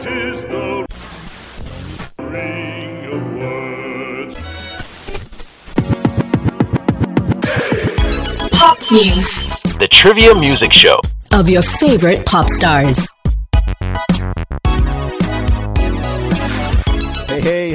It is the ring of words. Pop News The Trivia Music Show. of your favorite pop stars.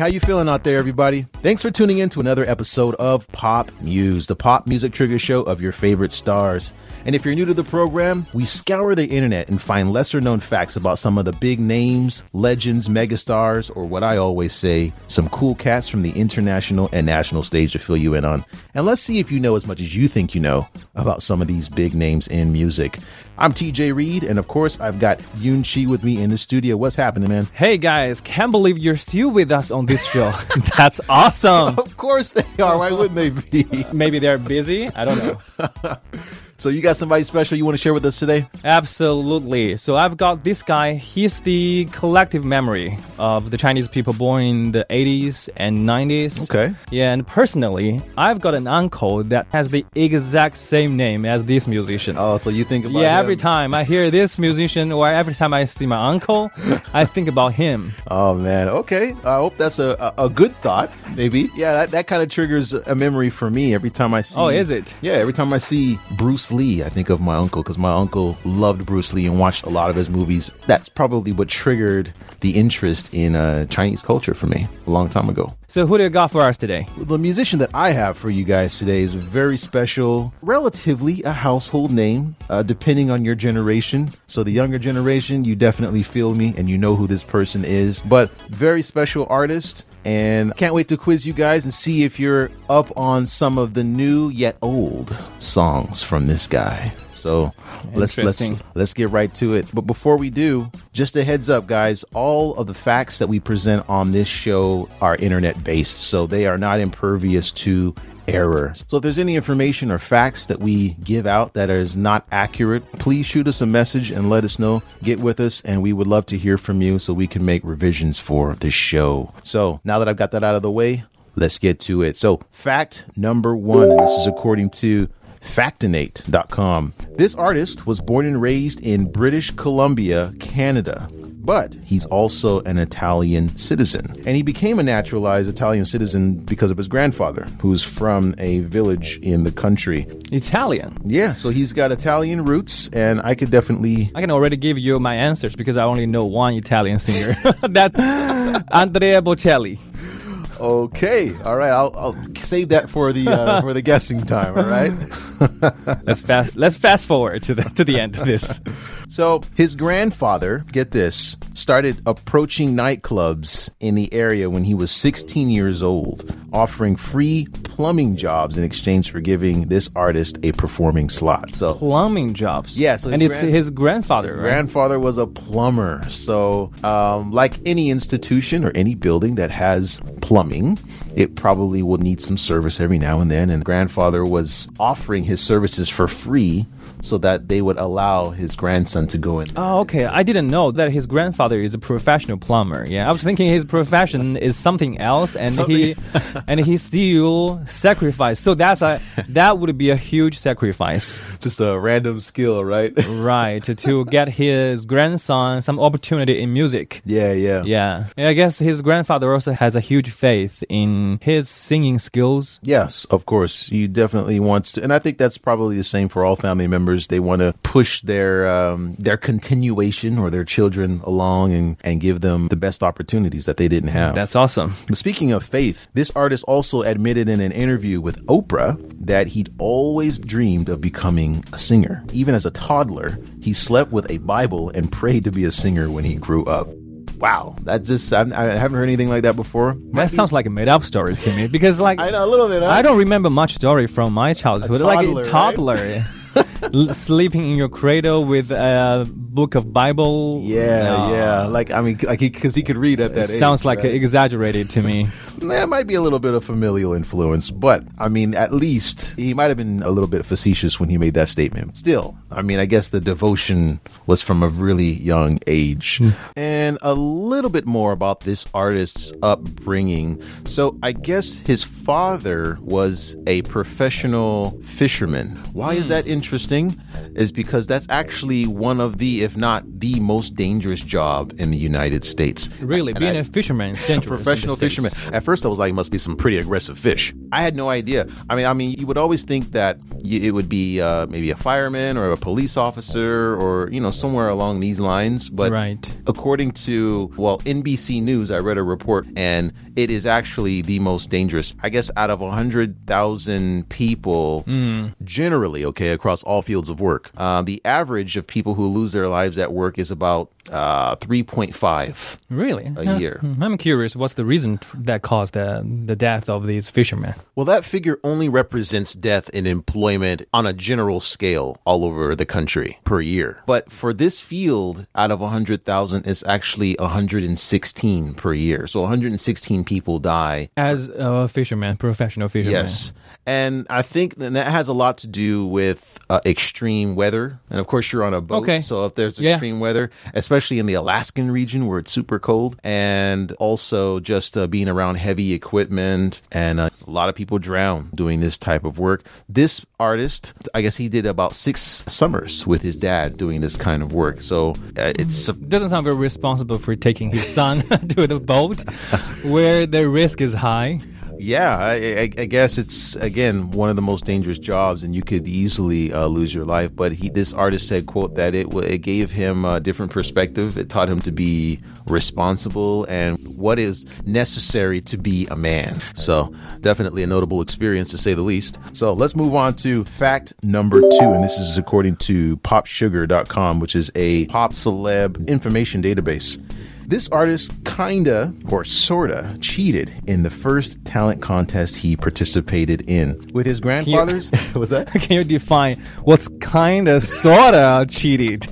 How you feeling out there, everybody? Thanks for tuning in to another episode of Pop Muse, the pop music trigger show of your favorite stars. And if you're new to the program, we scour the internet and find lesser known facts about some of the big names, legends, megastars, or what I always say, some cool cats from the international and national stage to fill you in on. And let's see if you know as much as you think you know about some of these big names in music. I'm TJ Reed, and of course, I've got Yoon Chi with me in the studio. What's happening, man? Hey guys, can't believe you're still with us on this show. That's awesome. Of course they are. Why wouldn't they be? Maybe they're busy. I don't know. So you got somebody special you want to share with us today? Absolutely. So I've got this guy. He's the collective memory of the Chinese people born in the 80s and 90s. Okay. Yeah, and personally, I've got an uncle that has the exact same name as this musician. Oh, so you think about yeah, him. every time I hear this musician or every time I see my uncle, I think about him. Oh man. Okay. I hope that's a, a, a good thought. Maybe. Yeah. That, that kind of triggers a memory for me every time I see. Oh, is it? Yeah. Every time I see Bruce Lee, I think of my uncle because my uncle loved Bruce Lee and watched a lot of his movies. That's probably what triggered the interest in uh, Chinese culture for me a long time ago. So who do you got for us today? The musician that I have for you guys today is very special, relatively a household name, uh, depending on your generation. So, the younger generation, you definitely feel me and you know who this person is, but very special artist. And can't wait to quiz you guys and see if you're up on some of the new yet old songs from this guy. So let's let's let's get right to it. But before we do, just a heads up, guys. All of the facts that we present on this show are internet based, so they are not impervious to error. So if there's any information or facts that we give out that is not accurate, please shoot us a message and let us know. Get with us, and we would love to hear from you so we can make revisions for the show. So now that I've got that out of the way, let's get to it. So fact number one, and this is according to Factinate.com. This artist was born and raised in British Columbia, Canada, but he's also an Italian citizen. And he became a naturalized Italian citizen because of his grandfather, who's from a village in the country. Italian. Yeah, so he's got Italian roots, and I could definitely. I can already give you my answers because I only know one Italian singer. that Andrea Bocelli. Okay, all right, I'll, I'll save that for the uh, for the guessing time. All right. Let's fast. Let's fast forward to the to the end of this. So his grandfather, get this, started approaching nightclubs in the area when he was 16 years old, offering free plumbing jobs in exchange for giving this artist a performing slot. So Plumbing jobs. Yeah, so and it's his grandfather. right? grandfather was a plumber. So, um, like any institution or any building that has plumbing, it probably will need some service every now and then. And grandfather was offering his services for free so that they would allow his grandson to go in. Oh, okay. I didn't know that his grandfather is a professional plumber. Yeah, I was thinking his profession is something else, and he and he still sacrificed. So that's a that would be a huge sacrifice, Just a random skill, right? right? To, to get his grandson some opportunity in music. yeah, yeah. Yeah. And I guess his grandfather also has a huge faith in his singing skills. Yes, of course. You definitely wants to, and I think that's probably the same for all family members. They want to push their um, their continuation or their children along and and give them the best opportunities that they didn't have. That's awesome. But speaking of faith, this artist also admitted in an interview with Oprah that he'd always dreamed of becoming a singer. Even as a toddler, he slept with a Bible and prayed to be a singer when he grew up. Wow, that just I, I haven't heard anything like that before. That sounds like a made-up story to me because, like, I know a little bit. Huh? I don't remember much story from my childhood. A like toddler, a toddler, L- sleeping in your cradle with a book of Bible. Yeah, No. yeah. Like I mean, like he because he could read at that age. Sounds like right? exaggerated to me. That might be a little bit of familial influence, but I mean, at least he might have been a little bit facetious when he made that statement. Still, I mean, I guess the devotion was from a really young age. Hmm. And a little bit more about this artist's upbringing. So, I guess his father was a professional fisherman. Why is hmm. that interesting? Is because that's actually one of the, if not the most dangerous job in the United States. Really, And being I- a fisherman is dangerous. the professional fisherman. At first, I was like, it must be some pretty aggressive fish. I had no idea. I mean, I mean, you would always think that it would be uh, maybe a fireman or a police officer or you know somewhere along these lines. But Right. according to well NBC News, I read a report, and it is actually the most dangerous. I guess out of hundred thousand people, Hmm. generally, okay, across all fields of work, uh, the average of people who lose their lives at work is about uh, three point five. Really? A Huh. year. Hmm, I'm curious. What's the reason that caused the the death of these fishermen? Well, that figure only represents death in employment on a general scale all over the country per year. But for this field, out of 100,000, it's actually 116 per year. So 116 people die. As a fisherman, professional fisherman. Yes. And I think that that has a lot to do with uh, extreme weather. And of course, you're on a boat. Okay. So if there's Yeah. extreme weather, especially in the Alaskan region where it's super cold, and also just uh, being around heavy equipment, and uh, a lot of people drown doing this type of work. This artist, I guess he did about six summers with his dad doing this kind of work. So uh, it's Doesn't sound very responsible for taking his son to the boat where the risk is high. Yeah, I, I, guess it's again one of the most dangerous jobs, and you could easily uh, lose your life. But he, this artist said, "quote that it it gave him a different perspective. It taught him to be responsible and what is necessary to be a man." So definitely a notable experience to say the least. So let's move on to fact number two, and this is according to PopSugar.com, which is a pop celeb information database. This artist kinda or sorta cheated in the first talent contest he participated in with his grandfather's. was that? Can you define what's kind of sort of cheated?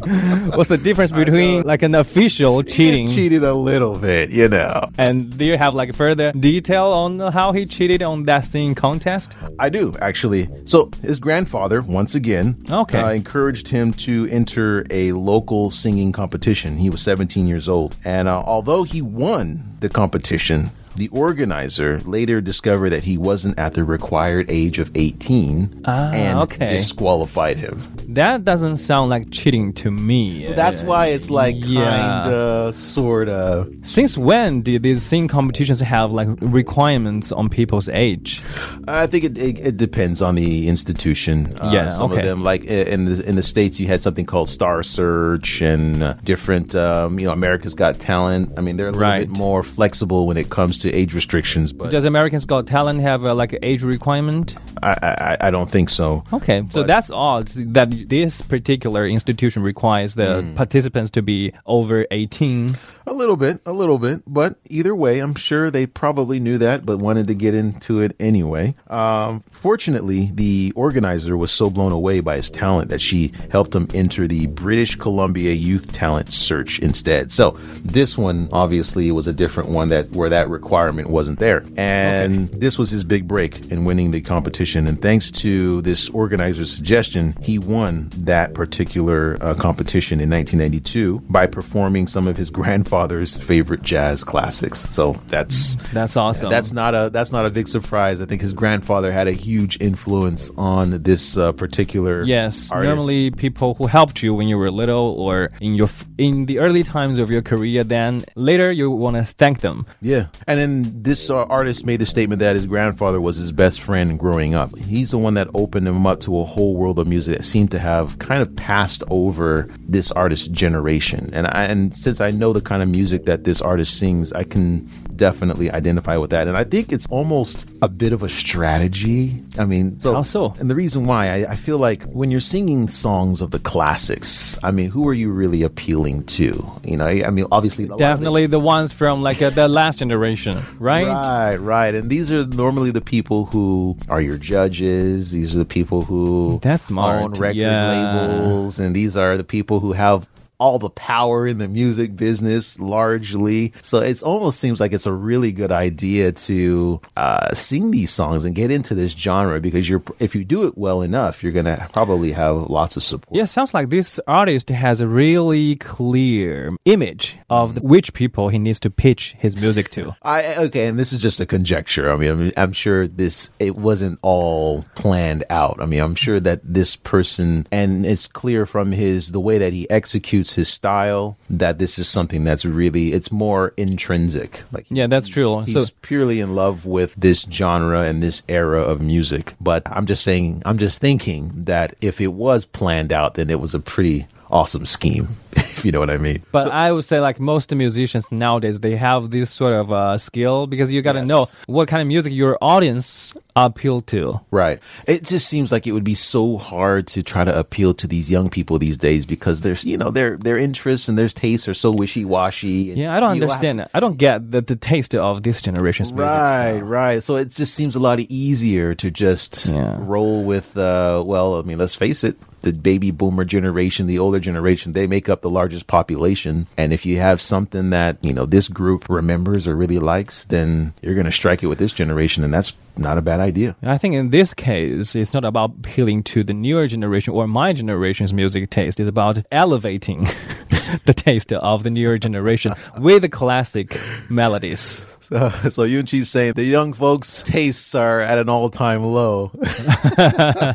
What's the difference between like an official cheating cheated a little bit, you know. and do you have like further detail on how he cheated on that singing contest? I do actually. So his grandfather, once again, Okay. uh, encouraged him to enter a local singing competition. He was 17 years old, and uh, although he won the competition. The organizer later discovered that he wasn't at the required age of 18 Ah, and okay. disqualified him. That doesn't sound like cheating to me. So That's why it's like Yeah. kinda, sorta. Since when did these singing competitions have like requirements on people's age? I think it, it, it depends on the institution. Uh, Yeah, some okay. of them, like in the in the states, you had something called Star Search and uh, different. Um, you know, America's Got Talent. I mean, they're a little Right. bit more flexible when it comes to age restrictions, but Does Americans Got Talent have a, like an age requirement? I, I I don't think so. Okay, so that's odd that this particular institution requires the Hmm. participants to be over 18. A little bit, a little bit, but either way, I'm sure they probably knew that, but wanted to get into it anyway. Um, fortunately, the organizer was so blown away by his talent that she helped him enter the British Columbia Youth Talent Search instead. So this one obviously was a different one that where that requirement wasn't there, and this was his big break in winning the competition. And thanks to this organizer's suggestion, he won that particular uh, competition in 1992 by performing some of his grandfather's favorite jazz classics. So that's That's awesome. that's not a that's not a big surprise. I think his grandfather had a huge influence on this uh, particular Yes, artist. normally people who helped you when you were little or in your in the early times of your career, then later you want to thank them. Yeah. And then this uh, artist made the statement that his grandfather was his best friend growing up. He's the one that opened him up to a whole world of music that seemed to have kind of passed over this artist's generation. And I, and since I know the kind of music that this artist sings, I can definitely identify with that. And I think it's almost a bit of a strategy. I mean, so, How so? And the reason why I, I feel like when you're singing songs of the classics, I mean, who are you really appealing to? You know, I, I mean, obviously, a Definitely the ones from like uh, the last generation, right? Right, right. And these are normally the people who are your judges. These are the people who That's smart, own record yeah. labels. And these are the people who have all the power in the music business largely. So it almost seems like it's a really good idea to uh, sing these songs and get into this genre because you're if you do it well enough, you're gonna probably have lots of support. Yeah, sounds like this artist has a really clear image of the, which people he needs to pitch his music to. I okay, and this is just a conjecture. I mean, I'm, I'm sure this it wasn't all planned out. I mean, I'm sure that this person, and it's clear from his the way that he executes his style that this is something that's really it's more intrinsic. Like Yeah, that's true. he's So purely in love with this genre and this era of music. But I'm just saying, I'm just thinking that if it was planned out, then it was a pretty awesome scheme. If you know what I mean. But I would say, like most musicians nowadays, they have this sort of uh, skill because you got to Yes. know what kind of music your audience appeal to. Right. It just seems like it would be so hard to try to appeal to these young people these days because there's, you know, their their interests and their tastes are so wishy washy. Yeah, I don't understand. I don't get the, the taste of this generation's music. Right, style. right. So it just seems a lot easier to just Yeah. roll with. Uh, well, I mean, let's face it. The baby boomer generation, the older generation, they make up the largest population. And if you have something that you know this group remembers or really likes, then you're going to strike it with this generation, and that's not a bad idea. I think in this case, it's not about appealing to the newer generation or my generation's music taste. It's about elevating the taste of the newer generation with the classic melodies. So, so Yunchi's saying the young folks' tastes are at an all-time low.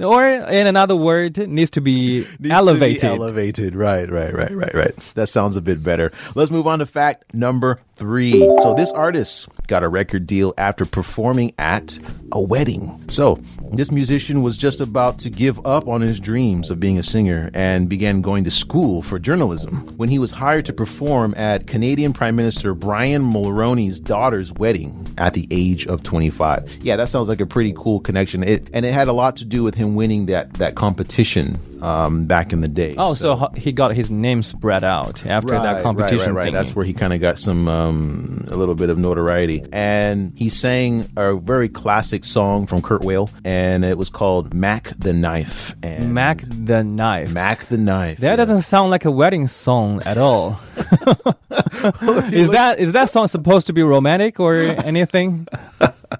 Or, in another word, needs to be Needs to be elevated. elevated. Right, right, right, right, right. That sounds a bit better. Let's move on to fact number three. So this artist got a record deal after performing at a wedding. So this musician was just about to give up on his dreams of being a singer and began going to school for journalism when he was hired to perform at Canadian Prime Minister Brian Mulroney's daughter's wedding at the age of 25. Yeah, that sounds like a pretty cool connection. It, and it had a lot to do with him winning that that competition um, back in the day. Oh, so, ho- he got his name spread out after that competition Right, right, thing. That's where he kind of got some um, a little bit of notoriety, and he sang a very classic song from Kurt Weill, and it was called "Mack the Knife." And Mack the Knife. Mack the Knife. That doesn't sound like a wedding song at all. is that is that song supposed to be romantic or anything?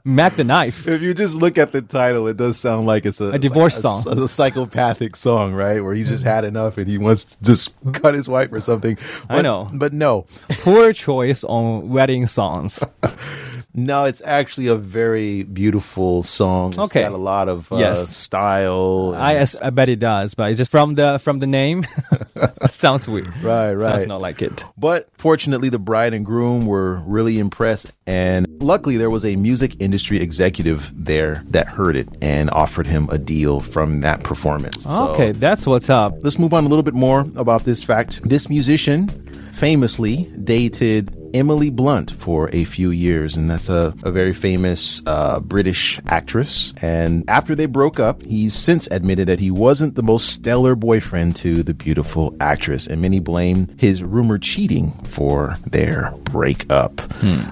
Mack the Knife. If you just look at the title, it does sound like it's a, A divorce like song. a, a psychopathic song, right? Where he's just had enough and he wants to just cut his wife or something. I know. but no, Poor choice on wedding songs. no, it's actually a very beautiful song. It's Okay. got a lot of uh, Yes. style. I, I bet it does, but it's just from the from the name sounds weird. Right, right. Sounds not like it. But fortunately, the bride and groom were really impressed. And luckily, there was a music industry executive there that heard it and offered him a deal from that performance. So, Okay, that's what's up. let's move on a little bit more about this fact. This musician famously dated Emily Blunt for a few years, and that's a, a very famous uh, British actress. And after they broke up, he's since admitted that he wasn't the most stellar boyfriend to the beautiful actress, and many blame his rumored cheating for their breakup.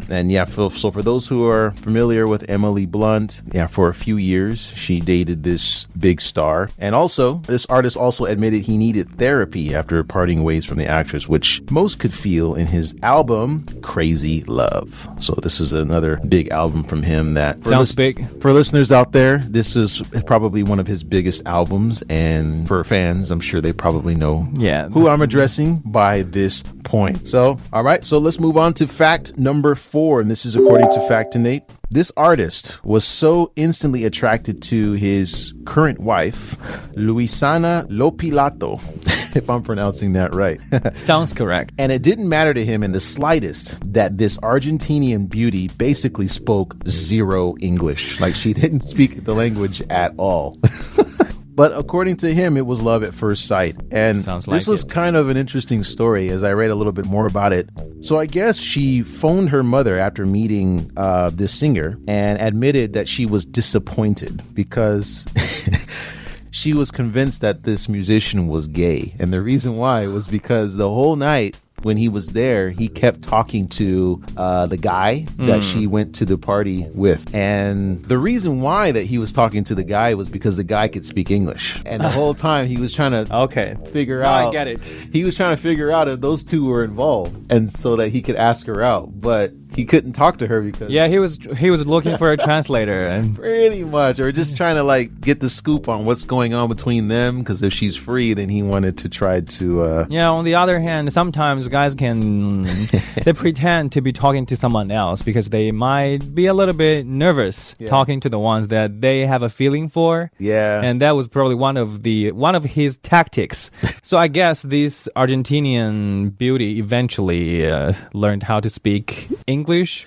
And yeah, for, so for those who are familiar with Emily Blunt, yeah, for a few years she dated this big star, and also this artist also admitted he needed therapy after parting ways from the actress, which most could feel in his album Crazy Love. So this is another big album from him that for Sounds big. For listeners out there, this is probably one of his biggest albums, and for fans, I'm sure they probably know Yeah. who I'm addressing by this point. So, all right, so let's move on to fact number four, and this is according to Factinate. This artist was so instantly attracted to his current wife, Luisana Lopilato, if I'm pronouncing that right. Sounds correct. And it didn't matter to him in the slightest that this Argentinian beauty basically spoke zero English. Like she didn't speak the language at all. But according to him, it was love at first sight. And Sounds this like was it. kind of an interesting story as I read a little bit more about it. So I guess she phoned her mother after meeting uh, this singer and admitted that she was disappointed because. She was convinced that this musician was gay. And the reason why was because the whole night when he was there, he kept talking to uh, the guy that she went to the party with. And the reason why that he was talking to the guy was because the guy could speak English. And the whole time he was trying to Okay. figure Now I out. get it. He was trying to figure out if those two were involved, and so that he could ask her out. But he couldn't talk to her because Yeah, he was he was looking for a translator, and pretty much, or just trying to like get the scoop on what's going on between them. Because if she's free, then he wanted to try to. uh yeah. On the other hand, sometimes guys can they pretend to be talking to someone else because they might be a little bit nervous talking to the ones that they have a feeling for. Yeah. and that was probably one of the one of his tactics. so I guess this Argentinian beauty eventually uh, learned how to speak English,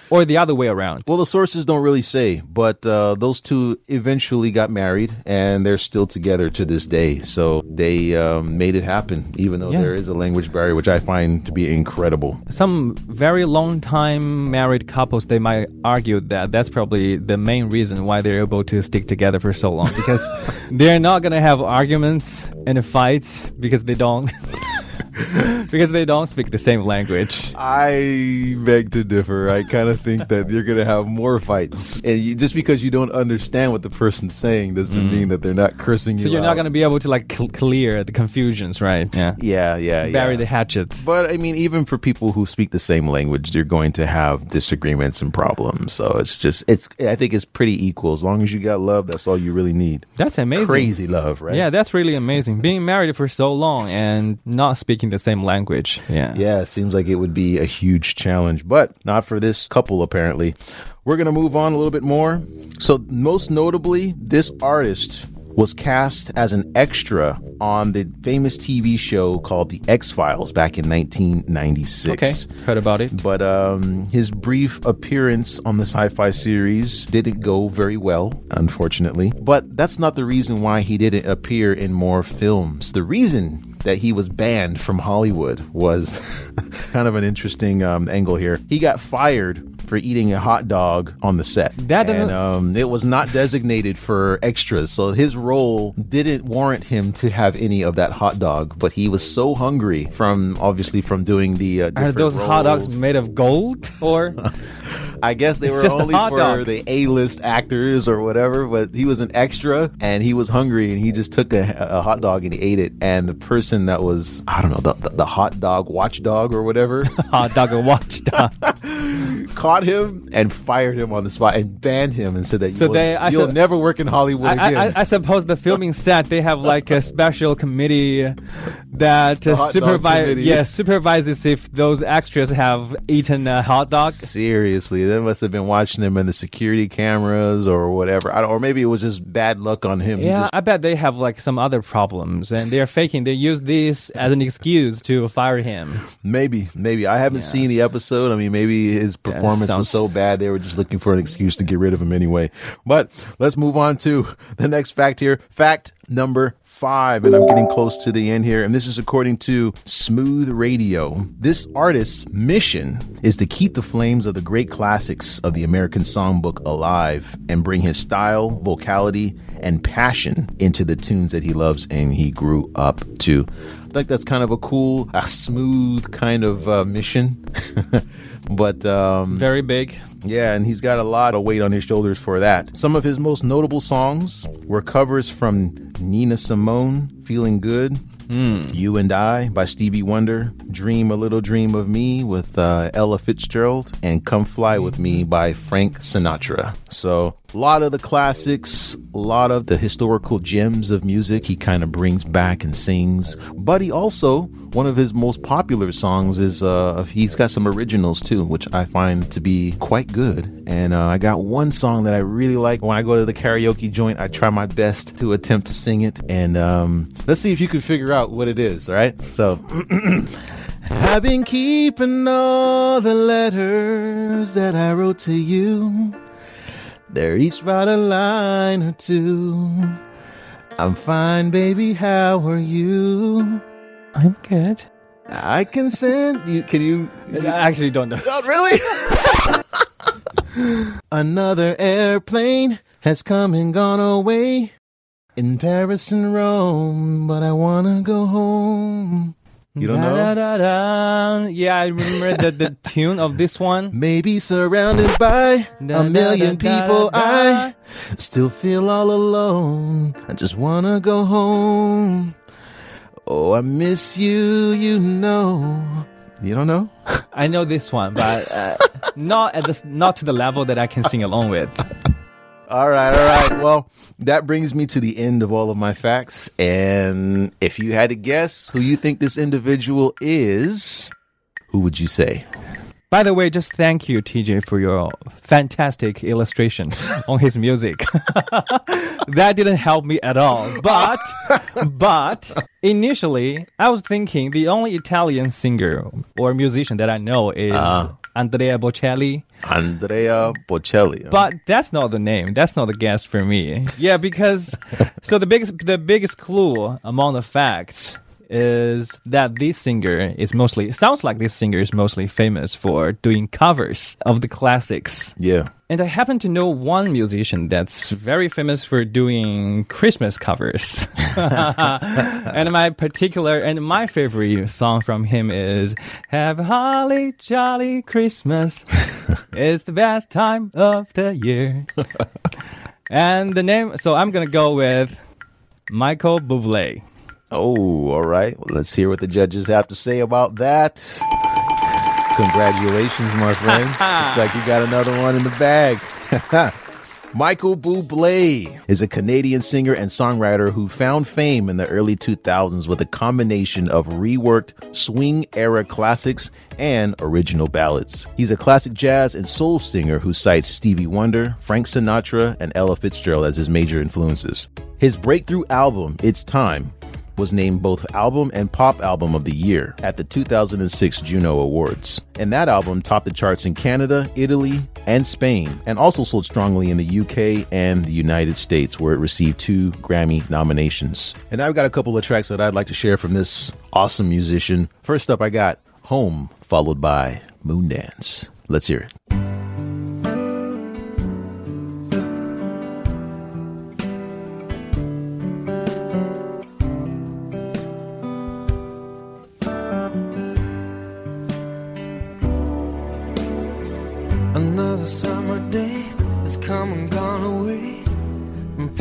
or the other way around. Well, the sources don't really say, but uh, those two eventually got married, and they're still together to this day. So they um, made it happen, even though Yeah. there is a language barrier, which I find to be incredible. Some very long time married couples they might argue that that's probably the main reason why they're able to stick together for so long because they're not gonna have arguments and fights because they don't because they don't speak the same language. I beg to differ. I kind of think that you're going to have more fights, and you, just because you don't understand what the person's saying doesn't mm. mean that they're not cursing you. So you're not gonna be able to like cl- clear the confusions, right? Yeah. Yeah, yeah, Bury yeah. the hatchets. But I mean, even for people who speak the same language, they're going to have disagreements and problems. So it's just, it's. I think it's pretty equal. As long as you got love, that's all you really need. That's amazing. Crazy love, right? Yeah, that's really amazing. Being married for so long and not speaking the same language. Yeah. Yeah, seems like it would be a huge challenge, but not for this couple, apparently. We're going to move on a little bit more. So, most notably, this artist was cast as an extra on the famous TV show called The X Files back in 1996. Okay. Heard about it. But um, his brief appearance on the sci fi series didn't go very well, unfortunately. But that's not the reason why he didn't appear in more films. The reason that he was banned from Hollywood was kind of an interesting um, angle here. He got fired for eating a hot dog on the set. That doesn't- and um, it was not designated for extras, so his role didn't warrant him to have any of that hot dog. But he was so hungry from obviously from doing the uh, Are those hot dogs made of gold or I guess they It's were just only for dog. the A-list actors or whatever. But he was an extra, and he was hungry, and he just took a, a hot dog and he ate it. And the person that was I don't know the, the, the hot dog watchdog or whatever hot dog or watchdog? caught him and fired him on the spot and banned him and said that So you'll, they- I you'll never work in Hollywood I, again. I, I suppose the filming set they have like a special committee that uh, hot supervise committee. yeah supervises if those extras have eaten a hot dog. Seriously, they must have been watching them in the security cameras or whatever. I don't, or maybe it was just bad luck on him. Yeah, just- I bet they have like some other problems and they're faking. They use this as an excuse to fire him. maybe, maybe. I haven't seen the episode. I mean, maybe his performance was sounds- so bad they were just looking for an excuse to get rid of him anyway. But let's move on to the next fact here. Fact number five, and I'm getting close to the end here. And this is according to Smooth Radio. This artist's mission is to keep the flames of the great classics of the American songbook alive and bring his style, vocality, and passion into the tunes that he loves and he grew up to. I think that's kind of a cool, a smooth kind of uh, mission. but um, Very big. yeah, and he's got a lot of weight on his shoulders for that. Some of his most notable songs were covers from Nina Simone, Feeling Good, You and I by Stevie Wonder, Dream a Little Dream of Me with uh, Ella Fitzgerald, and Come Fly with Me by Frank Sinatra. So, a lot of the classics, a lot of the historical gems of music he kind of brings back and sings. But he also, one of his most popular songs is uh, he's got some originals too, which I find to be quite good. And uh, I got one song that I really like. When I go to the karaoke joint, I try my best to attempt to sing it. And um, let's see if you can figure out what it is. All right, so. I've been keeping all the letters that I wrote to you. They're each about a line or two. I'm fine, baby. How are you? I'm good. I can send you. Can you? I actually don't know. Oh, really? Another airplane has come and gone away in Paris and Rome, but I wanna go home. You don't know? Da-da-da-da. yeah, I remember the, the tune of this one. Maybe surrounded by Da, a million da, da, people, da. I still feel all alone. I just wanna go home. Oh, I miss you, you know. You don't know? I know this one, but uh, not at this, not to the level that I can sing along with. All right, all right. Well, that brings me to the end of all of my facts. And if you had to guess who you think this individual is, who would you say? By the way, just thank you, TJ, for your fantastic illustration on his music. that didn't help me at all. But, but initially, I was thinking the only Italian singer or musician that I know is Ah. Andrea Bocelli. Andrea Bocelli. But that's not the name. That's not the guess for me. Yeah, because so the biggest the biggest clue among the facts is that this singer is mostly sounds like this singer is mostly famous for doing covers of the classics. yeah. And I happen to know one musician that's very famous for doing Christmas covers. and my particular and my favorite song from him is Have a Holly Jolly Christmas. it's the best time of the year. and the name, so I'm going to go with Michael Bublé. Oh, all right. Well, let's hear what the judges have to say about that. Congratulations, my friend. Looks like you got another one in the bag. Michael Bublé is a Canadian singer and songwriter who found fame in the early 2000s with a combination of reworked swing era classics and original ballads. He's a classic jazz and soul singer who cites Stevie Wonder, Frank Sinatra, and Ella Fitzgerald as his major influences. His breakthrough album, It's Time, was named both Album and Pop Album of the Year at the 2006 Juno Awards. And that album topped the charts in Canada, Italy, and Spain, and also sold strongly in the UK and the United States, where it received two Grammy nominations. And I've got a couple of tracks that I'd like to share from this awesome musician. First up, I got Home, followed by Moondance. Let's hear it.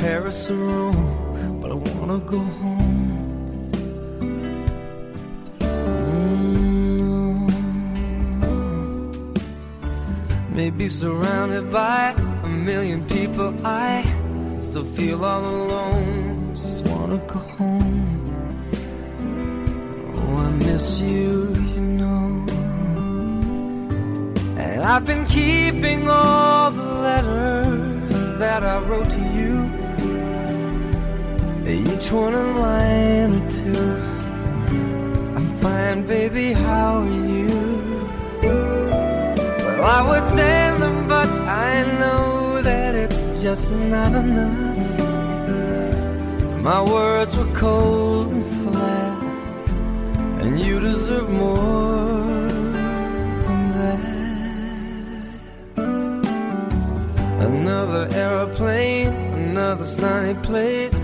Paris or Rome, but I wanna go home. Mm. Maybe surrounded by a million people, I still feel all alone. Just wanna go home. Oh, I miss you, you know. And I've been keeping all the letters that I wrote to you. Each one a line or two. I'm fine, baby, how are you? Well, I would send them, but I know that it's just not enough. My words were cold and flat, and you deserve more than that. Another aeroplane, another sunny place.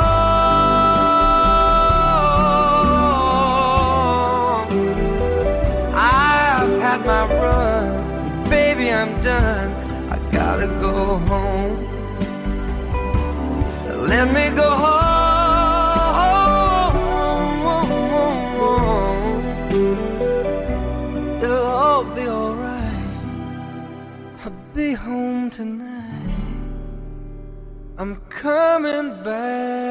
Home. Let me go home. It'll all be alright. I'll be home tonight. I'm coming back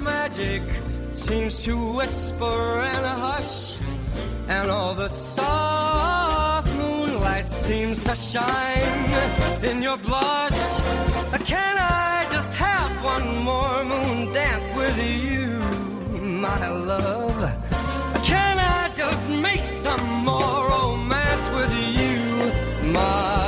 magic seems to whisper and hush. And all the soft moonlight seems to shine in your blush. Can I just have one more moon dance with you, my love? Can I just make some more romance with you, my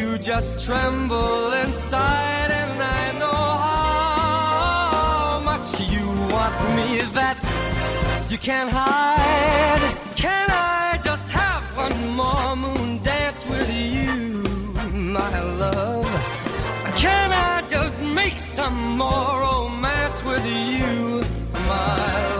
you just tremble inside, and I know how much you want me that you can't hide. Can I just have one more moon dance with you, my love? Can I just make some more romance with you, my love?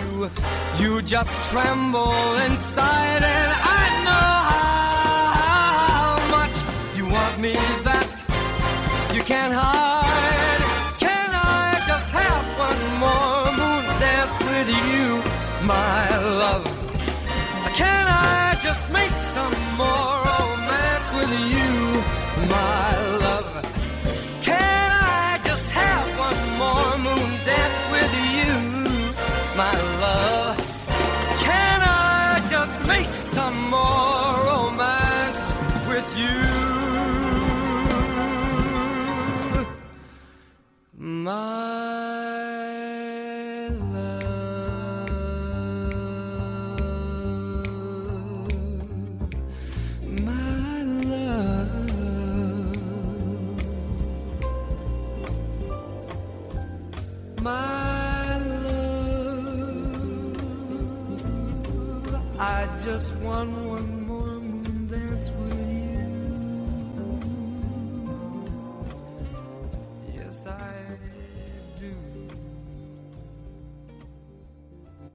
you just tremble inside, and I know how much you want me that you can't hide. Can I just have one more moon dance with you, my love? Can I just make some more romance with you, my my love? My love. My love, I just want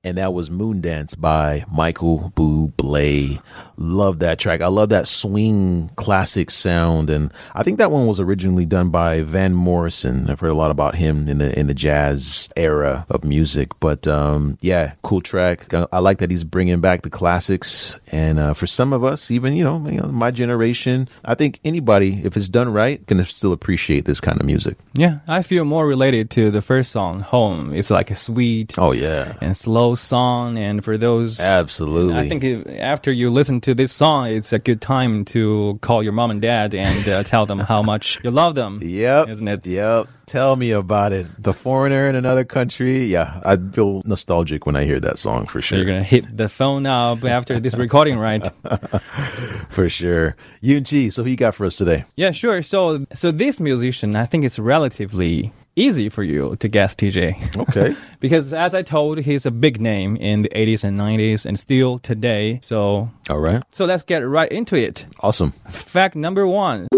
and that was Moon Dance by Michael Bublé. Love that track. I love that swing classic sound, and I think that one was originally done by Van Morrison. I've heard a lot about him in the in the jazz era of music, but um, yeah, cool track. I, I like that he's bringing back the classics, and uh, for some of us, even you know, you know, my generation, I think anybody, if it's done right, can still appreciate this kind of music. Yeah, I feel more related to the first song, Home. It's like a sweet Oh yeah, and slow song, and for those absolutely. I think after you listen to this song, it's a good time to call your mom and dad and uh, tell them how much you love them. Yep. Isn't it? Yep. Tell me about it. The foreigner in another country. Yeah, I feel nostalgic when I hear that song for So sure. you're gonna hit the phone up after this recording, right? For sure. Yunji, so who you got for us today? Yeah, sure. So, so this musician, I think it's relatively easy for you to guess, TJ. Okay. because as I told, he's a big name in the 80s and 90s and still today. So, All right. so let's get right into it. Awesome. Fact number one.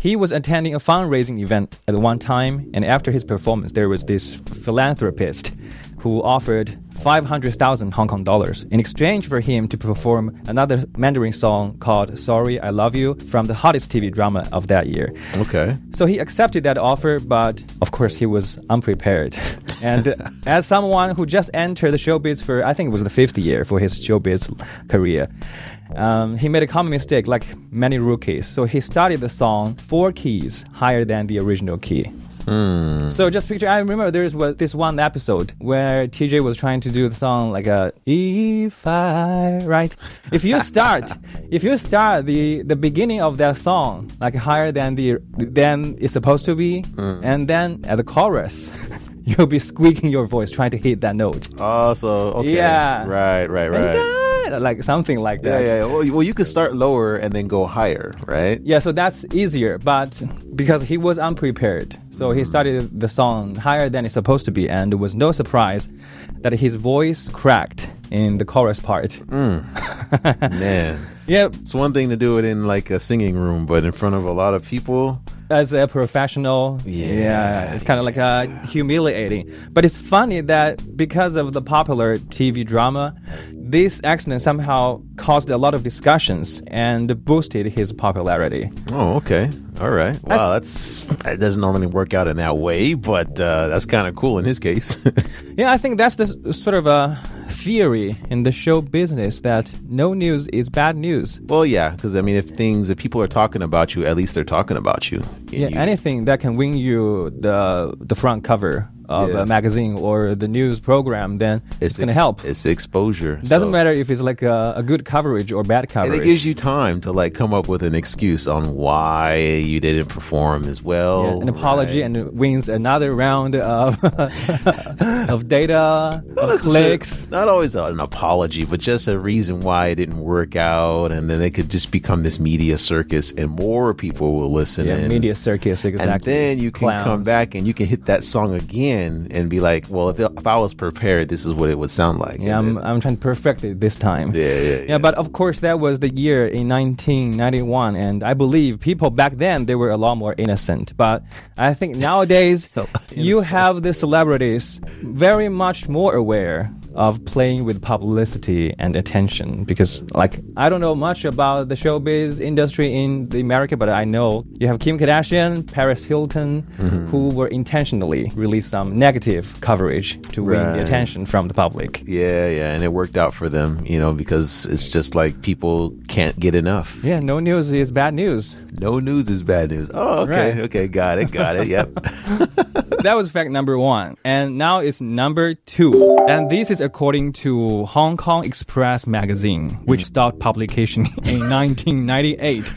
He was attending a fundraising event at one time, and after his performance, there was this philanthropist who offered 500,000 Hong Kong dollars in exchange for him to perform another Mandarin song called Sorry I Love You from the hottest TV drama of that year. Okay. So he accepted that offer, but of course he was unprepared. and as someone who just entered the showbiz for, I think it was the fifth year for his showbiz career, um, he made a common mistake like many rookies. So he started the song four keys higher than the original key. Hmm. So just picture. I remember there was this one episode where TJ was trying to do the song like a if I right. If you start, if you start the the beginning of that song like higher than the than it's supposed to be, hmm. and then at the chorus. You'll be squeaking your voice trying to hit that note. Oh, so okay. Yeah. Right, right, right. Like something like that. yeah. yeah. Well, you- well, you could start lower and then go higher, right? Yeah, so that's easier, but because he was unprepared, so he started the song higher than it's supposed to be, and it was no surprise that his voice cracked in the chorus part. Man. Yep. It's one thing to do it in like a singing room, but in front of a lot of people, as a professional, Yeah, it's kind of like uh, humiliating. But it's funny that because of the popular TV drama, this accident somehow caused a lot of discussions and boosted his popularity. Oh, okay. All right. Wow, that's that doesn't normally work out in that way, but uh, that's kind of cool in his case. Yeah, I think that's the sort of a theory in the show business that no news is bad news. well, yeah, because I mean, if things, if people are talking about you, at least they're talking about you. Yeah, you- anything that can win you the the front cover of Yeah. a magazine or the news program, then it's, going to ex- help. It's exposure. It doesn't so- matter if it's like a, a good coverage or bad coverage. And it gives you time to like come up with an excuse on why you didn't perform as well. Yeah, an apology right? and it wins another round of of data, of Not clicks. Not always an apology, but just a reason why it didn't work out, and then it could just become this media circus, and more people will listen. Yeah, in. media circus exactly. And then you can come back and you can hit that song again and be like, "Well, if, if I was prepared, this is what it would sound like." Yeah, I'm, I'm trying to perfect it this time. yeah, yeah, yeah. Yeah, but of course that was the year in 1991, and I believe people back then they were a lot more innocent. But I think nowadays you have the celebrities very much more aware of playing with publicity and attention because, like, I don't know much about the showbiz industry in the America, but I know you have Kim Kardashian, Paris Hilton, Mm-hmm. who were intentionally released some negative coverage to win the attention from the public. yeah, yeah, and it worked out for them, you know, because it's just like people can't get enough. Yeah, no news is bad news. No news is bad news. Oh, okay, Right. okay, got it, got it. Yep. that was fact number one. And now it's number two. And this is according to Hong Kong Express magazine, which stopped publication in 1998.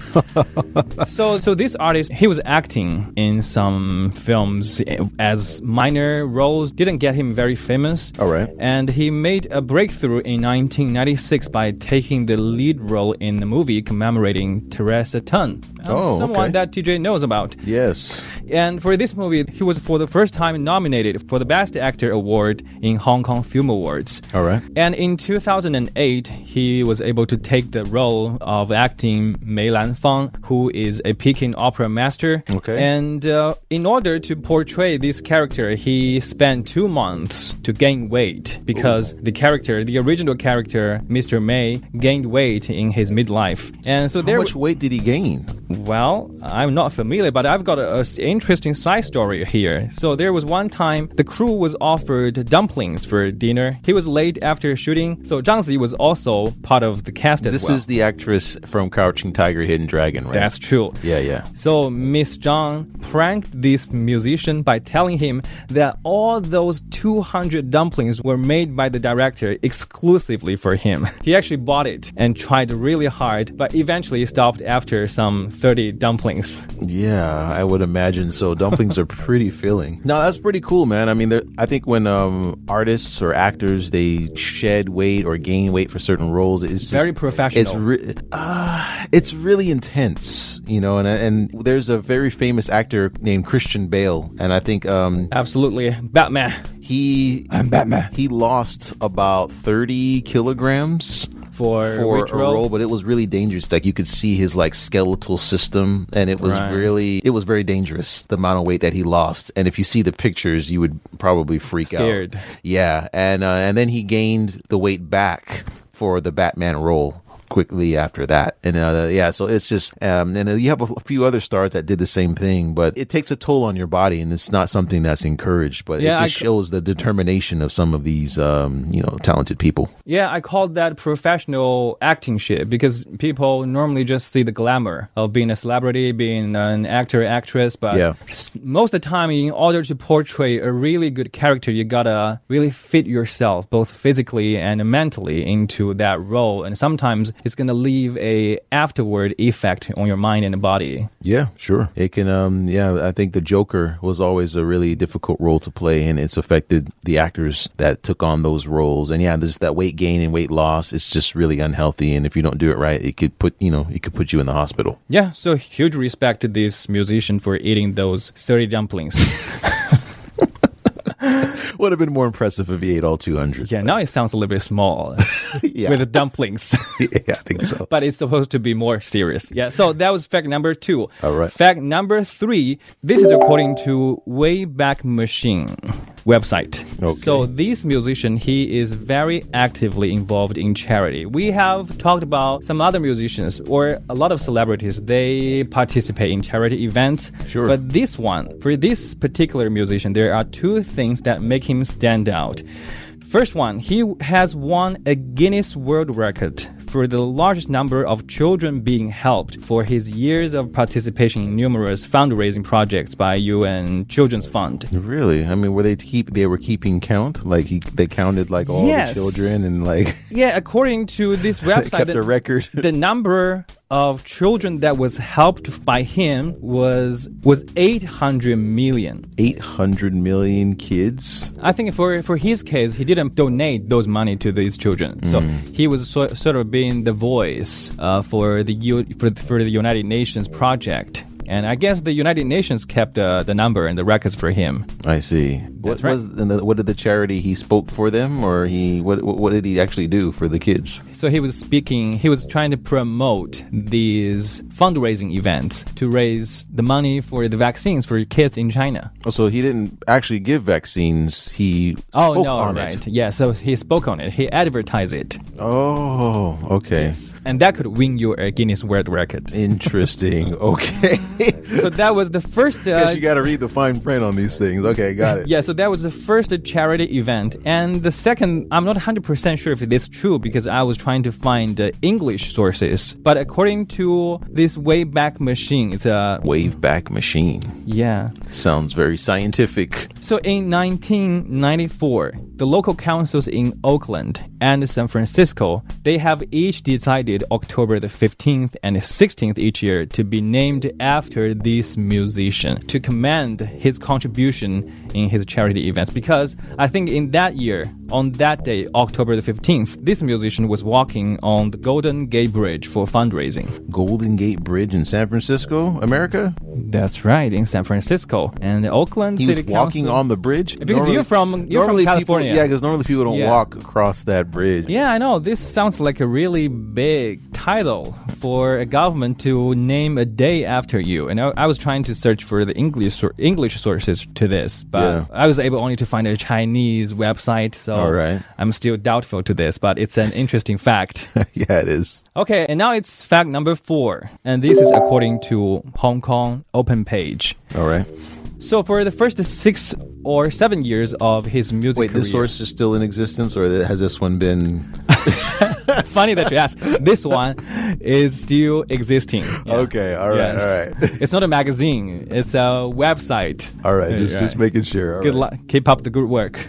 so, so this artist, he was acting in some films as minor roles, didn't get him very famous. All right. And he made a breakthrough in 1996 by taking the lead role in the movie commemorating Teresa Teng, um, Oh, someone okay. that TJ knows about. yes. And for this movie, he was for the first time nominated for the Best Actor award in Hong Kong Film Awards. All right. And in 2008, he was able to take the role of acting Mei Lan Fang, who is a Peking opera master. Okay. And uh, in order to portray this character, he spent two months to gain weight because the character, the original character, Mr. Mei, gained weight in his midlife. And so How there much weight did he gain? well, I'm not familiar, but I've got a, a s- interesting side story here. So there was one time the crew was offered dumplings for dinner. He was late after shooting, so Zhang Zi was also part of the cast as This well. is the actress from Crouching Tiger, Hidden Dragon, right? That's true. yeah, yeah. So Miss Zhang pranked this musician by telling him that all those 200 dumplings were made by the director exclusively for him. He actually bought it and tried really hard, but eventually stopped after some 30 dumplings. Yeah, I would imagine so. Dumplings are pretty filling. No, that's pretty cool, man. I mean, I think when um, artists or actors they shed weight or gain weight for certain roles, it's just, Very professional. It's re- uh, it's really intense, you know. And and there's a very famous actor named Christian Bale, and I think um, Absolutely. Batman. he I'm Batman. he lost about thirty kilograms For, for a role? role, but it was really dangerous. Like you could see his like skeletal system, and it was Right. really it was very dangerous. The amount of weight that he lost, and if you see the pictures, you would probably freak Scared. out. Yeah, and uh, and then he gained the weight back for the Batman role quickly after that and uh, yeah so it's just um and uh, you have a, f- few other stars that did the same thing but it takes a toll on your body and it's not something that's encouraged but Yeah, it just shows the determination of some of these um you know talented people Yeah, I called that professional acting shit because people normally just see the glamour of being a celebrity, being an actor, actress. But Yeah. most of the time, in order to portray a really good character, you gotta really fit yourself, both physically and mentally, into that role. And sometimes it's gonna leave a afterward effect on your mind and body. Yeah, sure. It can um yeah, I think the Joker was always a really difficult role to play and it's affected the actors that took on those roles. And yeah, there's that weight gain and weight loss. It's just really unhealthy and if you don't do it right, it could put, you know, it could put you in the hospital. Yeah, so huge respect to this musician for eating those 30 dumplings. Would have been more impressive if he ate all 200. yeah, now it sounds a little bit small uh, Yeah. with the dumplings. yeah, I think so. but it's supposed to be more serious. Yeah. So that was fact number two. All right. Fact number three. This is according to Wayback Machine website. Okay. So this musician, he is very actively involved in charity. We have talked about some other musicians or a lot of celebrities. They participate in charity events. Sure. But this one, for this particular musician, there are two things that make him stand out. First one, he has won a Guinness World Record for the largest number of children being helped for his years of participation in numerous fundraising projects by UN Children's Fund. Really? I mean, were they keep they were keeping count? Like he they counted like all Yes. the children and like Yeah, according to this website, kept the, a record. the number of children that was helped by him was was 800 million. 800 million kids. I think for for his case, he didn't donate those money to these children, so he was so, sort of being the voice uh, for the U, for for the United Nations project. And I guess the United Nations kept uh, the number and the records for him. I see. That's what right. was the, what did the charity he spoke for them or he what what did he actually do for the kids? So he was speaking, he was trying to promote these fundraising events to raise the money for the vaccines for kids in China. Oh, so he didn't actually give vaccines. He Oh no, right. it. Yeah, so he spoke on it. He advertised it. Oh, okay. Yes. And that could win you a Guinness World Record. Interesting. Okay. so that was the first uh, Guess you got to read the fine print on these things. Okay, got it. Yeah, so that was the first charity event. And the second, I'm not 100% sure if it is true because I was trying to find uh, English sources. But according to this Wayback Machine, it's a. Wave back machine. Yeah. Sounds very scientific. So in 1994, the local councils in Oakland and San Francisco, they have each decided October the 15th and 16th each year to be named after this musician to commend his contribution in his charity events. Because I think in that year on that day, October the 15th, this musician was walking on the Golden Gate Bridge for fundraising. Golden Gate Bridge in San Francisco, America. That's right, in San Francisco. And the Oakland He City was walking Council- on the bridge. Because you're from- you're from California. People, yeah, because normally people don't Yeah. walk across that bridge. Yeah, I know. This sounds like a really big title for a government to name a day after you. And I, I was trying to search for the English English sources to this, but Yeah. I was able only to find a Chinese website. So All right. I'm still doubtful to this, but it's an interesting fact. yeah, it is. Okay, and now it's fact number four, and this is according to Hong Kong Open Page. All right. So for the first six or seven years of his music Wait, career, this source is still in existence, or has this one been? funny that you ask. This one is still existing. Yeah. Okay, all right, Yes. all right. it's not a magazine. It's a website. All right, just Right. just making sure. all Good right. luck. Keep up the good work.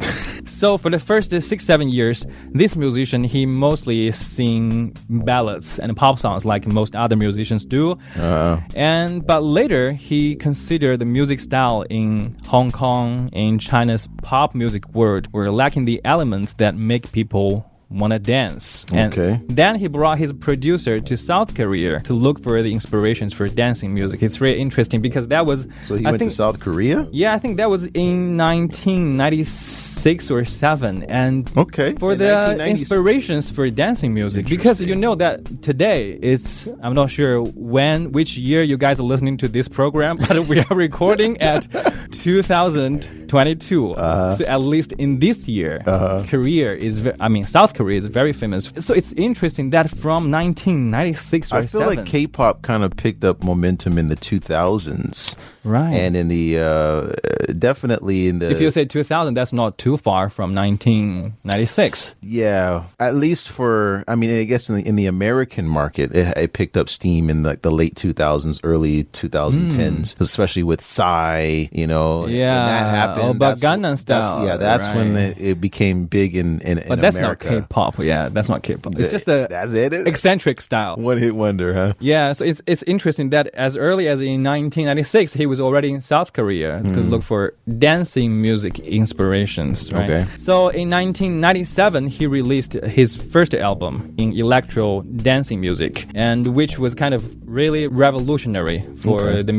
So for the first six seven years, this musician he mostly sing ballads and pop songs like most other musicians do. Uh, And but later he considered the music style in Hong Kong in China's pop music world were lacking the elements that make people want to dance. And Okay. then he brought his producer to South Korea to look for the inspirations for dancing music. It's really interesting because that was so he I went think, to South Korea. yeah, I think that was in 1996 or 7 and Okay, for in the 1990s. inspirations for dancing music because you know that today it's I'm not sure when which year you guys are listening to this program but we are recording at 2022 Uh-huh. so at least in this year Korea is I mean South Korea is very famous so it's interesting that from 1996 or I feel 7 like K-pop kind of picked up momentum in the 2000s, right and in the uh, definitely in the if you say 2000 that's not too far from 1996 Yeah, at least for I mean, I guess in the in the American market, it, it picked up steam in like the late 2000s, early 2010s, especially with Psy. You know, when. Yeah, that happened. oh, but Gangnam Style, yeah, that's when the, it became big in in, in but that's America. not K-pop yeah that's not K-pop it's just a that's it. eccentric style One hit wonder, huh? Yeah, so it's it's interesting that as early as in 1996, he was already in South Korea to hmm. look for dancing music inspirations. Right? Okay. So in 1997, he released his first album in electro dancing music, and which was kind of really revolutionary for the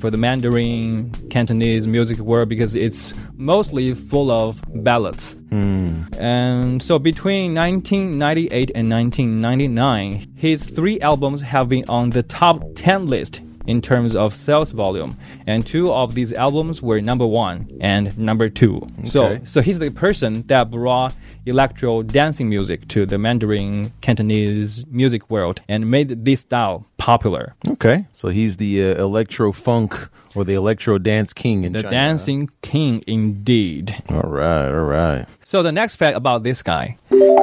for the Mandarin Cantonese music world because it's mostly full of ballads. Hmm. And so between 1998 and 1999, his three albums have been on the top 10 list in terms of sales volume. And two of these albums were number one and number two. So, so he's the person that brought electro dancing music to the Mandarin Cantonese music world and made this style popular. Okay, so he's the uh, electro funk or the electro dance king in The China. dancing king indeed. All right, all right. So the next fact about this guy,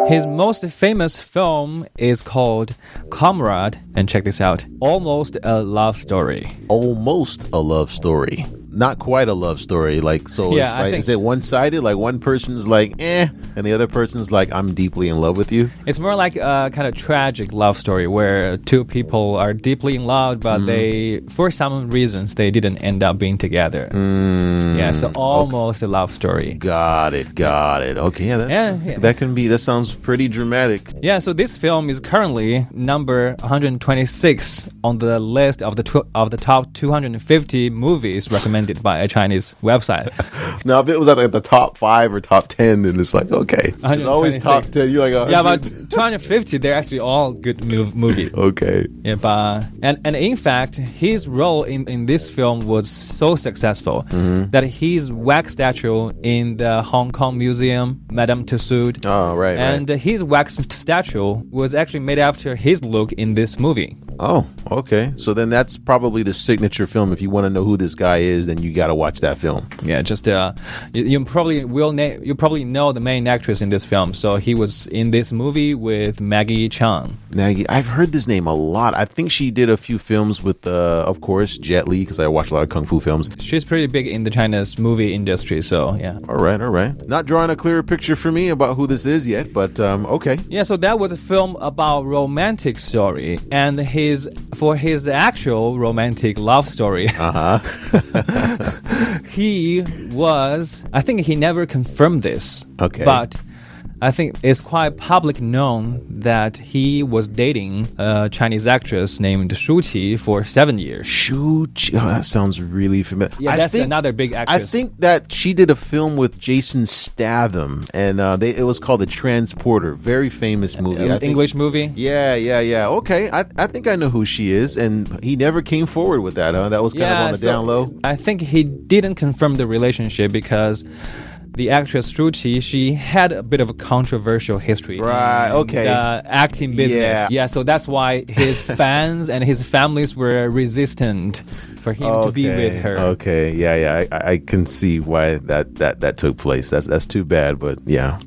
his most famous film is called Comrade, and check this out, almost a love story. almost a love story. Not quite a love story. Like so Yeah, it's like think- is it one sided? Like one person's like, eh, and the other person's like, I'm deeply in love with you. It's more like a kind of tragic love story where two people are deeply in love, but Mm. they, for some reasons, they didn't end up being together. Mm, yeah, so almost a love story. Got it, got it. Okay, yeah, that's Yeah, yeah. that can be that sounds pretty dramatic. Yeah, so this film is currently number 126 on the list of the tw- of the top 250 movies recommended by a Chinese website. Now if it was at like the top five or top ten, then it's like okay. It's always 126. top ten. You're like, oh, yeah, but 250, they're actually all good mov- movies. okay. Yeah, but and and in fact, his role in, in this film was so successful Mm-hmm. that his wax statue in the Hong Kong Museum, Madame Tussauds, Oh, right, and right. his wax statue was actually made after his look in this movie. Oh, okay. So then that's probably the signature film. If you want to know who this guy is, then you got to watch that film. Yeah, just uh, you, you probably will na- you probably know the main actress in this film. So he was in this movie with Maggie Cheung. Maggie, I've heard this name a lot. I think she did a few films with, uh, of course, Jet Li, because I watch a lot of kung fu films. She's pretty big in the China's movie industry. So yeah. All right, all right. Not drawing a clearer picture for me about who this is yet, but um, okay. Yeah, so that was a film about romantic story, and his for his actual romantic love story, Uh huh. he was. I think he never confirmed this. Okay. But I think it's quite public known that he was dating a Chinese actress named Shu Qi for seven years. Shu, Qi- oh, that sounds really familiar. Yeah, I that's think- another big actress. I think that she did a film with Jason Statham, and uh, they, it was called The Transporter. Very famous movie. An I think- English movie. Yeah, yeah, yeah. Okay, I, I think I know who she is, and he never came forward with that. Huh? That was kind of on the so down low. I think he didn't confirm the relationship because the actress Qi, she had a bit of a controversial history. Right, okay. The acting business. Yeah. yeah, so that's why his fans and his families were resistant for him to be with her. Okay, yeah, yeah. I, I can see why that, that, that took place. That's that's too bad, but yeah.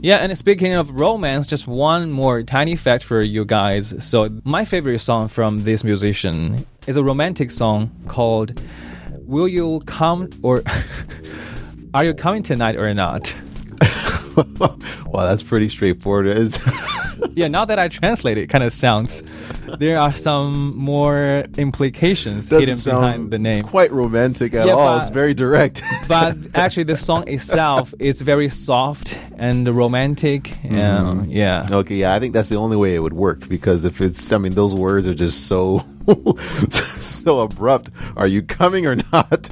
Yeah, and speaking of romance, just one more tiny fact for you guys. So, my favorite song from this musician is a romantic song called Will You Come or Are You Coming Tonight or Not? wow, that's pretty straightforward. It's- Yeah, now that I translate it, kind of sounds there are some more implications doesn't hidden sound behind the name. quite romantic at Yeah, all. but- it's very direct. but actually, the song itself is very soft and romantic. Um, yeah. Okay, yeah, I think that's the only way it would work because if it's, I mean, those words are just so, so abrupt. Are you coming or not?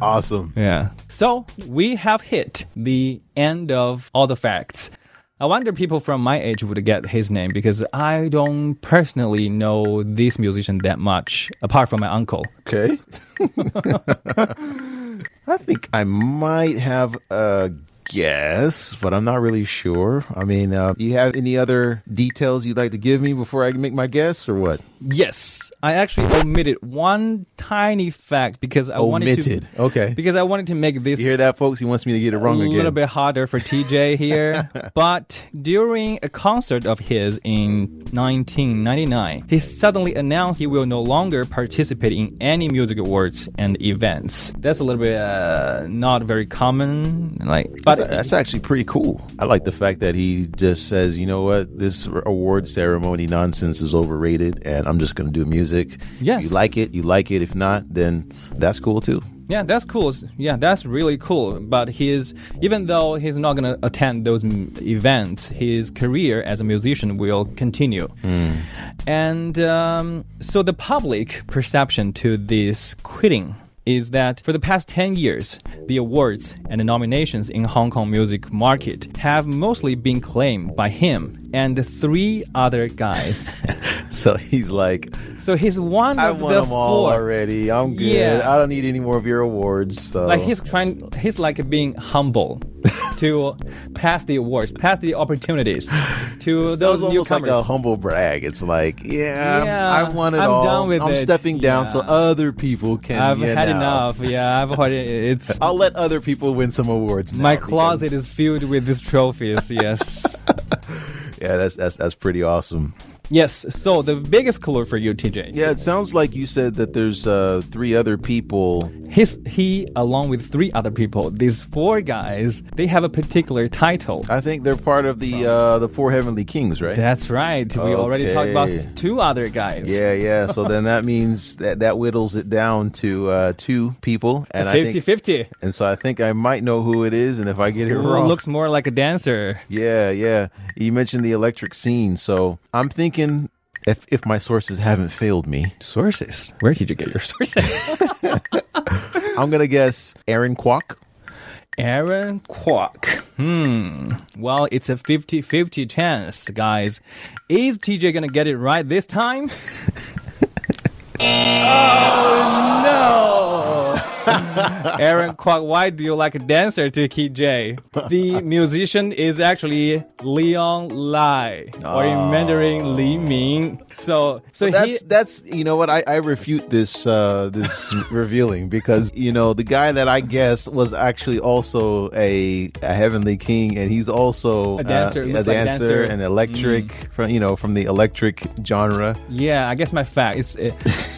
awesome. Yeah. So we have hit the end of all the facts. I wonder people from my age would get his name because I don't personally know this musician that much, apart from my uncle. Okay. I think I might have a guess, but I'm not really sure. I mean, uh, you have any other details you'd like to give me before I can make my guess, or what? Yes, I actually omitted one tiny fact because I wanted Omitted. to. Okay. Because I wanted to make this. You hear that, folks? He wants me to get it wrong again. a little bit harder for TJ here. but during a concert of his in 1999, he suddenly announced he will no longer participate in any music awards and events. That's a little bit uh, not very common. Like, but That's, that's actually pretty cool. I like the fact that he just says, you know what, this award ceremony nonsense is overrated, and I'm just going to do music. Yes. You like it, you like it. If not, then that's cool too. Yeah, that's cool. Yeah, that's really cool. But his even though he's not gonna attend those m- events, his career as a musician will continue. And um, so the public perception to this quitting is that for the past 10 years, the awards and the nominations in Hong Kong music market have mostly been claimed by him and three other guys. So he's like, so he's one I of won the them all four. already. I'm good. Yeah. I don't need any more of your awards. So. like he's trying he's like being humble to pass the awards pass the opportunities to Sounds those almost like newcomers a humble brag. It's like, yeah, Yeah, I won it I'm all. done with I'm it. stepping down so other people can. i've had now. enough yeah i've had it it's I'll let other people win some awards. now my because- closet is filled with these trophies yes Yeah, that's that's that's pretty awesome. Yes so the biggest clue for you tj Yeah, it sounds like you said that there's uh, three other people. his he along with three other people these four guys they have a particular title I think they're part of the uh, the four heavenly kings, right? that's right we already talked about two other guys Yeah, yeah. So then that means that that whittles it down to uh, two people, and I 50 think, 50 and so I think I might know who it is, and if I get it wrong, looks more like a dancer yeah, yeah. You mentioned the electric scene, so I'm thinking if if my sources haven't failed me, sources where did you get your sources I'm gonna guess Aaron Kwok. Aaron Kwok. Hmm. Well, it's a 50 50 chance, guys. Is TJ gonna get it right this time? oh, no! Aaron Kwok, why do you like a dancer to KJ? The musician is actually Leon Lai, or in Mandarin, Li Ming. So, so That's he, that's you know what I, I refute this uh this revealing because you know the guy that I guessed was actually also a, a heavenly king and he's also A dancer, uh, a like dancer, dancer. Mm. and electric from you know from the electric genre. Yeah, I guess my fact is uh,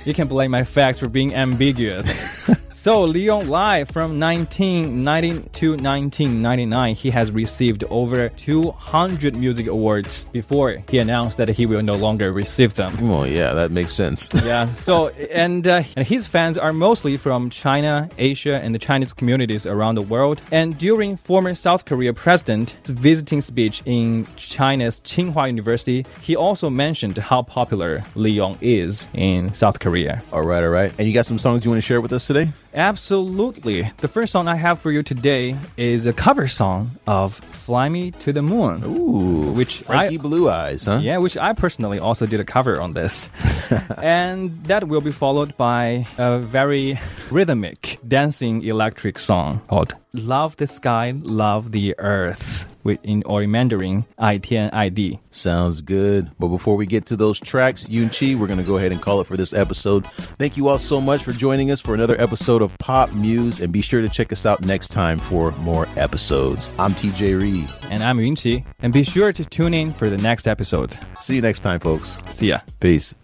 you can blame my facts for being ambiguous. So Leon Lai from 1990 to 1999, he has received over 200 music awards before he announced that he will no longer receive them. Well, yeah, that makes sense. yeah. So and uh, and his fans are mostly from China, Asia, and the Chinese communities around the world. And during former South Korea president's visiting speech in China's Tsinghua University, he also mentioned how popular Lee Young is in South Korea. all right, all right. And you got some songs you want to share with us today? Absolutely. The first song I have for you today is a cover song of Fly Me to the Moon. Ooh, Which Frankie I- Blue Eyes, huh? Yeah, which I personally also did a cover on this. and that will be followed by a very rhythmic dancing electric song called love the sky, love the earth. In or in Mandarin, I I D. Sounds good. But before we get to those tracks, Yun Chi, we're going to go ahead and call it for this episode. Thank you all so much for joining us for another episode of Pop Muse, and be sure to check us out next time for more episodes. I'm TJ Reed. And I'm Yun Chi, and be sure to tune in for the next episode. See you next time, folks. See ya. Peace.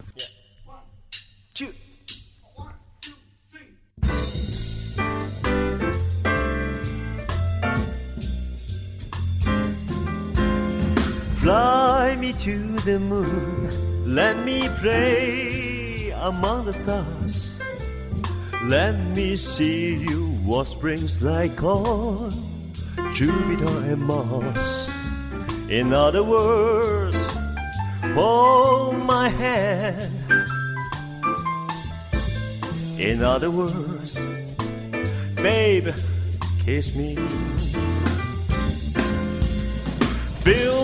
Fly me to the moon, let me play among the stars. Let me see you what springs like on Jupiter and Mars. In other words, hold my hand. In other words, babe, kiss me.